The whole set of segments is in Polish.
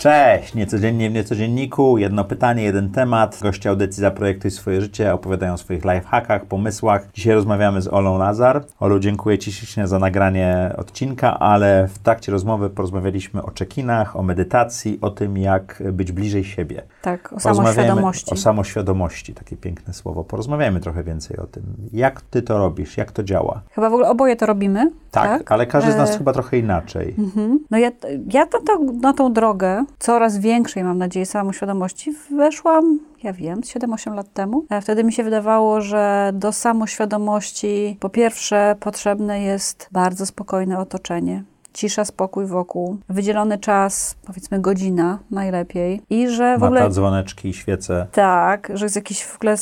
Cześć! Niecodziennie w Niecodzienniku. Jedno pytanie, jeden temat. Goście audycji Zaprojektuj swoje życie opowiadają o swoich lifehackach, pomysłach. Dzisiaj rozmawiamy z Olą Lazar. Olu, dziękuję Ci ślicznie za nagranie odcinka, ale w trakcie rozmowy porozmawialiśmy o czekinach, o medytacji, o tym, jak być bliżej siebie. Tak, o samoświadomości. O samoświadomości, takie piękne słowo. Porozmawiajmy trochę więcej o tym. Jak Ty to robisz? Jak to działa? Chyba w ogóle oboje to robimy. Tak, tak? ale każdy z nas e... chyba trochę inaczej. Mhm. No ja, ja na, to, na tą drogę coraz większej, mam nadzieję, samoświadomości weszłam, ja wiem, 7-8 lat temu. E, wtedy mi się wydawało, że do samoświadomości po pierwsze potrzebne jest bardzo spokojne otoczenie cisza, spokój wokół, wydzielony czas, powiedzmy godzina najlepiej i że w ogóle... Mata, dzwoneczki i świece. Tak, że jest jakieś w ogóle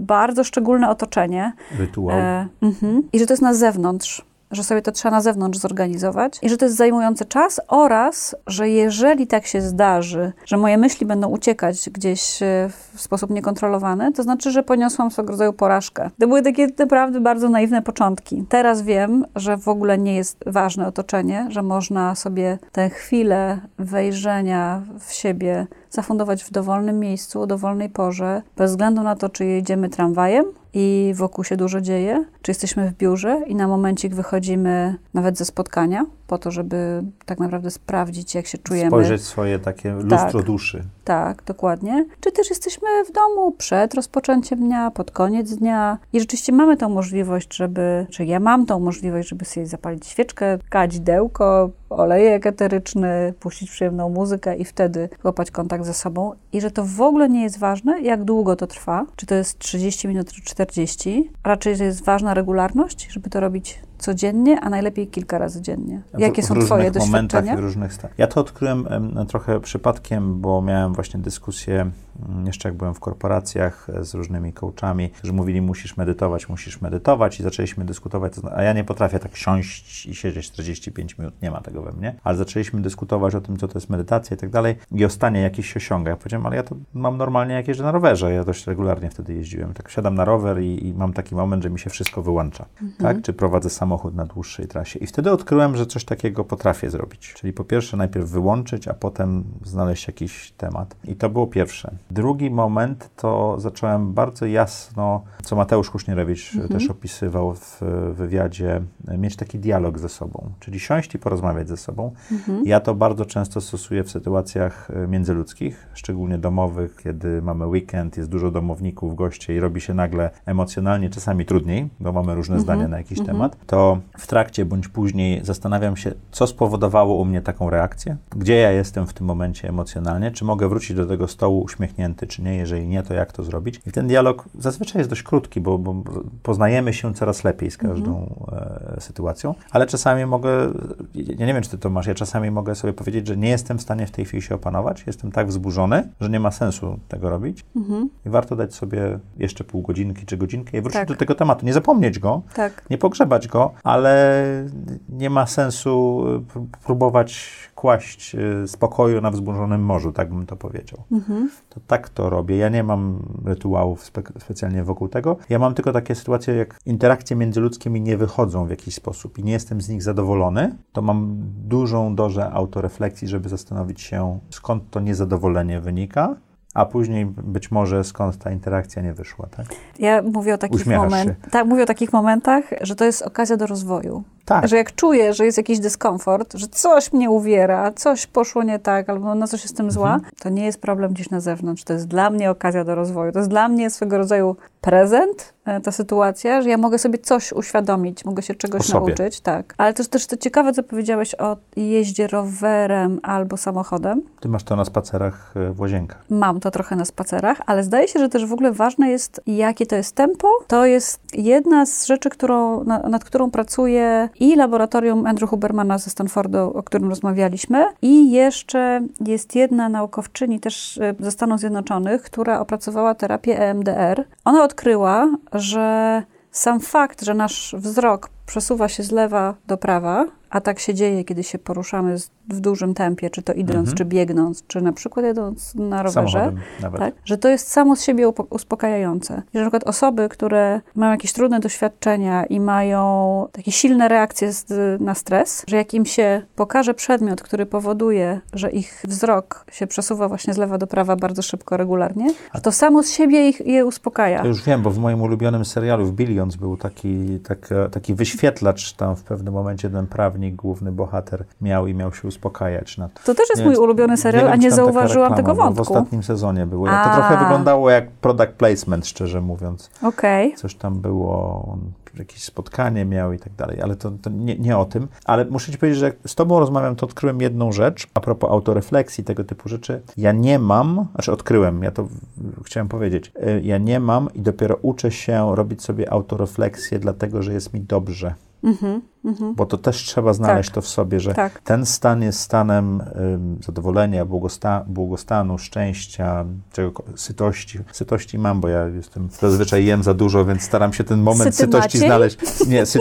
bardzo szczególne otoczenie. Rytuał. E, mhm. I że to jest na zewnątrz że sobie to trzeba na zewnątrz zorganizować i że to jest zajmujący czas oraz, że jeżeli tak się zdarzy, że moje myśli będą uciekać gdzieś e, w sposób niekontrolowany, to znaczy, że poniosłam swego rodzaju porażkę. To były takie naprawdę bardzo naiwne początki. Teraz wiem, że w ogóle nie jest ważne otoczenie, że można sobie tę chwilę wejrzenia w siebie zafundować w dowolnym miejscu, o dowolnej porze, bez względu na to, czy jedziemy tramwajem, i wokół się dużo dzieje, czy jesteśmy w biurze i na momencik wychodzimy nawet ze spotkania, po to, żeby tak naprawdę sprawdzić, jak się czujemy. Spojrzeć swoje takie lustro tak, duszy. Tak, dokładnie. Czy też jesteśmy w domu przed rozpoczęciem dnia, pod koniec dnia i rzeczywiście mamy tą możliwość, żeby, czy ja mam tą możliwość, żeby sobie zapalić świeczkę, kadzidełko, olejek eteryczny, puścić przyjemną muzykę i wtedy złapać kontakt ze sobą. I że to w ogóle nie jest ważne, jak długo to trwa, czy to jest 30 minut, czy 40. Raczej jest ważna regularność, żeby to robić codziennie, a najlepiej kilka razy dziennie. Jakie w, są w Twoje doświadczenia? W różnych stanach. Ja to odkryłem trochę przypadkiem, bo miałem właśnie dyskusję mm, jeszcze jak byłem w korporacjach z różnymi coachami, którzy mówili, musisz medytować, musisz medytować i zaczęliśmy dyskutować, a ja nie potrafię tak siąść i siedzieć 45 minut, nie ma tego we mnie, ale zaczęliśmy dyskutować o tym, co to jest medytacja i tak dalej i o stanie jakiś się osiąga. Ja powiedziałem, ale ja to mam normalnie jakieś na rowerze, ja dość regularnie wtedy jeździłem. Tak wsiadam na rower i, i mam taki moment, że mi się wszystko wyłącza, mhm. tak? Czy prowadzę samochód samochód na dłuższej trasie. I wtedy odkryłem, że coś takiego potrafię zrobić. Czyli po pierwsze najpierw wyłączyć, a potem znaleźć jakiś temat. I to było pierwsze. Drugi moment to zacząłem bardzo jasno, co Mateusz Kusznierewicz mhm. też opisywał w wywiadzie, mieć taki dialog ze sobą. Czyli siąść i porozmawiać ze sobą. Mhm. Ja to bardzo często stosuję w sytuacjach e, międzyludzkich, szczególnie domowych, kiedy mamy weekend, jest dużo domowników, goście i robi się nagle emocjonalnie czasami trudniej, bo mamy różne mhm. zdania na jakiś mhm. temat, to w trakcie bądź później zastanawiam się, co spowodowało u mnie taką reakcję, gdzie ja jestem w tym momencie emocjonalnie, czy mogę wrócić do tego stołu uśmiechnięty, czy nie, jeżeli nie, to jak to zrobić. I ten dialog zazwyczaj jest dość krótki, bo, bo poznajemy się coraz lepiej z każdą mhm. e, sytuacją, ale czasami mogę, ja nie wiem, czy ty to masz, ja czasami mogę sobie powiedzieć, że nie jestem w stanie w tej chwili się opanować, jestem tak wzburzony, że nie ma sensu tego robić mhm. i warto dać sobie jeszcze pół godzinki czy godzinkę i wrócić tak. do tego tematu, nie zapomnieć go, tak. nie pogrzebać go, ale nie ma sensu y, próbować kłaść y, spokoju na wzburzonym morzu, tak bym to powiedział. Mhm. To tak to robię. Ja nie mam rytuałów spe specjalnie wokół tego. Ja mam tylko takie sytuacje, jak interakcje międzyludzkie mi nie wychodzą w jakiś sposób i nie jestem z nich zadowolony, to mam dużą dozę autorefleksji, żeby zastanowić się, skąd to niezadowolenie wynika a później być może skąd ta interakcja nie wyszła, tak? Ja mówię o takich momentach, tak, mówię o takich momentach, że to jest okazja do rozwoju. Tak. Że jak czuję, że jest jakiś dyskomfort, że coś mnie uwiera, coś poszło nie tak, albo na coś jestem zła, mhm. to nie jest problem gdzieś na zewnątrz. To jest dla mnie okazja do rozwoju. To jest dla mnie swego rodzaju prezent, e, ta sytuacja, że ja mogę sobie coś uświadomić, mogę się czegoś nauczyć, tak. Ale też, też to ciekawe, co powiedziałeś o jeździe rowerem albo samochodem. Ty masz to na spacerach e, w łazienkach. Mam to trochę na spacerach, ale zdaje się, że też w ogóle ważne jest, jakie to jest tempo. To jest jedna z rzeczy, którą, nad którą pracuję i laboratorium Andrew Hubermana ze Stanfordu, o którym rozmawialiśmy, i jeszcze jest jedna naukowczyni też e, ze Stanów Zjednoczonych, która opracowała terapię EMDR. Ona odkryła, że sam fakt, że nasz wzrok przesuwa się z lewa do prawa, a tak się dzieje, kiedy się poruszamy w dużym tempie, czy to idąc, mhm. czy biegnąc, czy na przykład jadąc na rowerze, tak, że to jest samo z siebie uspokajające. I że na przykład osoby, które mają jakieś trudne doświadczenia i mają takie silne reakcje na stres, że jak im się pokaże przedmiot, który powoduje, że ich wzrok się przesuwa właśnie z lewa do prawa bardzo szybko, regularnie, że to samo z siebie ich, je uspokaja. Ja już wiem, bo w moim ulubionym serialu w Billions był taki, tak, taki wyświetlacz, tam w pewnym momencie ten prawnik, główny bohater miał i miał się uspokajać. Na to. to też jest nie mój ulubiony serial, wiem, a nie zauważyłam tego wątku. W ostatnim sezonie było. To trochę wyglądało jak product placement, szczerze mówiąc. Okej. Okay. Coś tam było, on jakieś spotkanie miał i tak dalej, ale to, to nie, nie, o tym. Ale muszę ci powiedzieć, że jak z tobą rozmawiam, to odkryłem jedną rzecz, a propos autorefleksji, tego typu rzeczy. Ja nie mam, znaczy odkryłem, ja to chciałem powiedzieć, y, ja nie mam i dopiero uczę się robić sobie autorefleksję, dlatego, że jest mi dobrze. Mhm, mhm. Bo to też trzeba znaleźć tak, to w sobie, że tak. ten stan jest stanem zadowolenia, błogosta błogostanu, szczęścia, czego, sytości. Sytości mam, bo ja jestem zazwyczaj jem za dużo, więc staram się ten moment Syty sytości Maciej? znaleźć. Nie, sy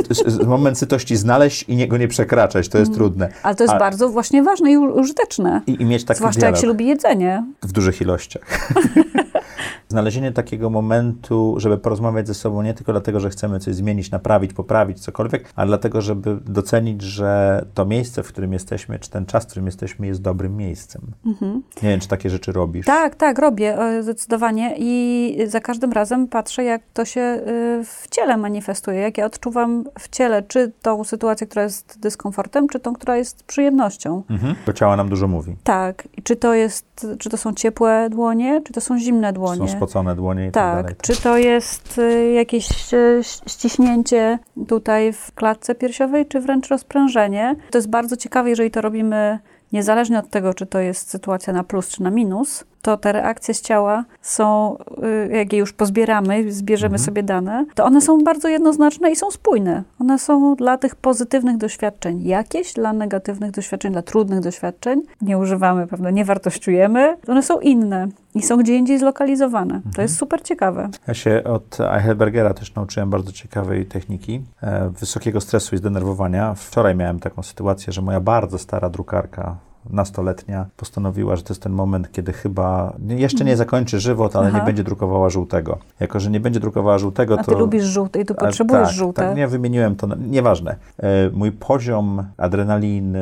moment sytości znaleźć i go nie przekraczać, to jest mhm. trudne. Ale to jest A, bardzo właśnie ważne i użyteczne. I, i mieć taki Zwłaszcza dialog. jak się lubi jedzenie. W dużych ilościach. Znalezienie takiego momentu, żeby porozmawiać ze sobą nie tylko dlatego, że chcemy coś zmienić, naprawić, poprawić, cokolwiek, ale dlatego, żeby docenić, że to miejsce, w którym jesteśmy, czy ten czas, w którym jesteśmy, jest dobrym miejscem. Mhm. Nie wiem, czy takie rzeczy robisz. Tak, tak, robię e, zdecydowanie i za każdym razem patrzę, jak to się e, w ciele manifestuje, jak ja odczuwam w ciele, czy tą sytuację, która jest dyskomfortem, czy tą, która jest przyjemnością. Mhm. To ciało nam dużo mówi. Tak. I czy to jest, czy to są ciepłe dłonie, czy to są zimne dłonie. Są spocone dłonie i tak, tak dalej. Czy to jest y, jakieś y, ściśnięcie tutaj w klatce piersiowej, czy wręcz rozprężenie? To jest bardzo ciekawe, jeżeli to robimy niezależnie od tego, czy to jest sytuacja na plus czy na minus, to te reakcje z ciała są, y, jak je już pozbieramy, zbierzemy mhm. sobie dane, to one są bardzo jednoznaczne i są spójne. One są dla tych pozytywnych doświadczeń jakieś, dla negatywnych doświadczeń, dla trudnych doświadczeń. Nie używamy, prawda, nie wartościujemy. One są inne i są gdzie indziej zlokalizowane. Mhm. To jest super ciekawe. Ja się od Eichelbergera też nauczyłem bardzo ciekawej techniki e, wysokiego stresu i zdenerwowania. Wczoraj miałem taką sytuację, że moja bardzo stara drukarka nastoletnia postanowiła, że to jest ten moment, kiedy chyba jeszcze nie zakończy żywot, ale Aha. nie będzie drukowała żółtego. Jako, że nie będzie drukowała żółtego, to... A ty lubisz żółte i tu potrzebujesz tak, żółte. Tak, nie wymieniłem to, nieważne. E, mój poziom adrenaliny,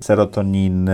serotoniny,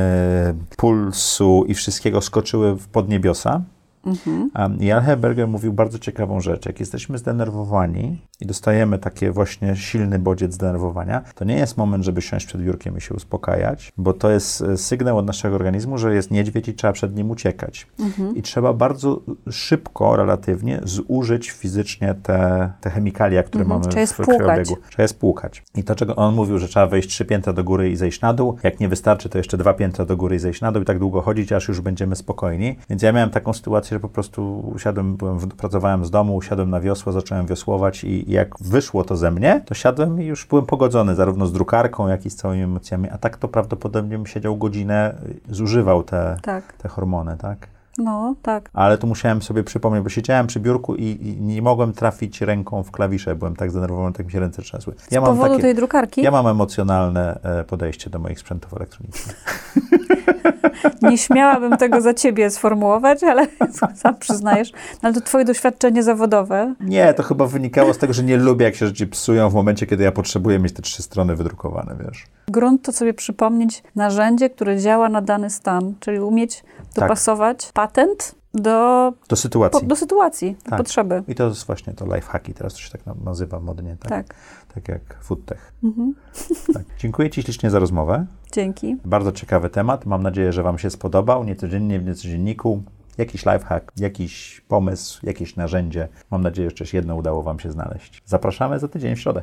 pulsu i wszystkiego skoczyły w podniebiosa. Mhm. Jan Herberger mówił bardzo ciekawą rzecz. Jak jesteśmy zdenerwowani i dostajemy takie właśnie silny bodziec zdenerwowania, to nie jest moment, żeby siąść przed biurkiem i się uspokajać, bo to jest e, sygnał od naszego organizmu, że jest niedźwiedź i trzeba przed nim uciekać. Mhm. I trzeba bardzo szybko, relatywnie, zużyć fizycznie te, te chemikalia, które mhm. mamy trzeba w krwiobiegu. Trzeba je spłukać. I to, czego on mówił, że trzeba wejść trzy piętra do góry i zejść na dół. Jak nie wystarczy, to jeszcze dwa piętra do góry i zejść na dół i tak długo chodzić, aż już będziemy spokojni. Więc ja miałem taką sytuację, że po prostu usiadłem, byłem, pracowałem z domu, usiadłem na wiosło, zacząłem wiosłować i jak wyszło to ze mnie, to siadłem i już byłem pogodzony zarówno z drukarką, jak i z całymi emocjami, a tak to prawdopodobnie bym siedział godzinę, zużywał te, tak. te hormony, tak? No, tak. Ale tu musiałem sobie przypomnieć, bo siedziałem przy biurku i, i nie mogłem trafić ręką w klawisze. Byłem tak zdenerwowany, tak mi się ręce trzęsły. Ja z powodu takie, tej drukarki? Ja mam emocjonalne e, podejście do moich sprzętów elektronicznych. Nie śmiałabym tego za ciebie sformułować, ale sam przyznajesz. No, ale to twoje doświadczenie zawodowe. Nie, to chyba wynikało z tego, że nie lubię, jak się rzeczy psują w momencie, kiedy ja potrzebuję mieć te trzy strony wydrukowane, wiesz. Grunt to sobie przypomnieć narzędzie, które działa na dany stan, czyli umieć tak. dopasować tak. patent do, do sytuacji, po, do sytuacji, do tak. potrzeby. I to jest właśnie to lifehacki, teraz to się tak nazywa modnie, tak? Tak. Tak jak foodtech. Mhm. Tak. Dziękuję Ci ślicznie za rozmowę. Dzięki. Bardzo ciekawy temat. Mam nadzieję, że Wam się spodobał. Niecodziennie w niecodzienniku jakiś lifehack, jakiś pomysł, jakieś narzędzie. Mam nadzieję, że jeszcze jedno udało Wam się znaleźć. Zapraszamy za tydzień w środę.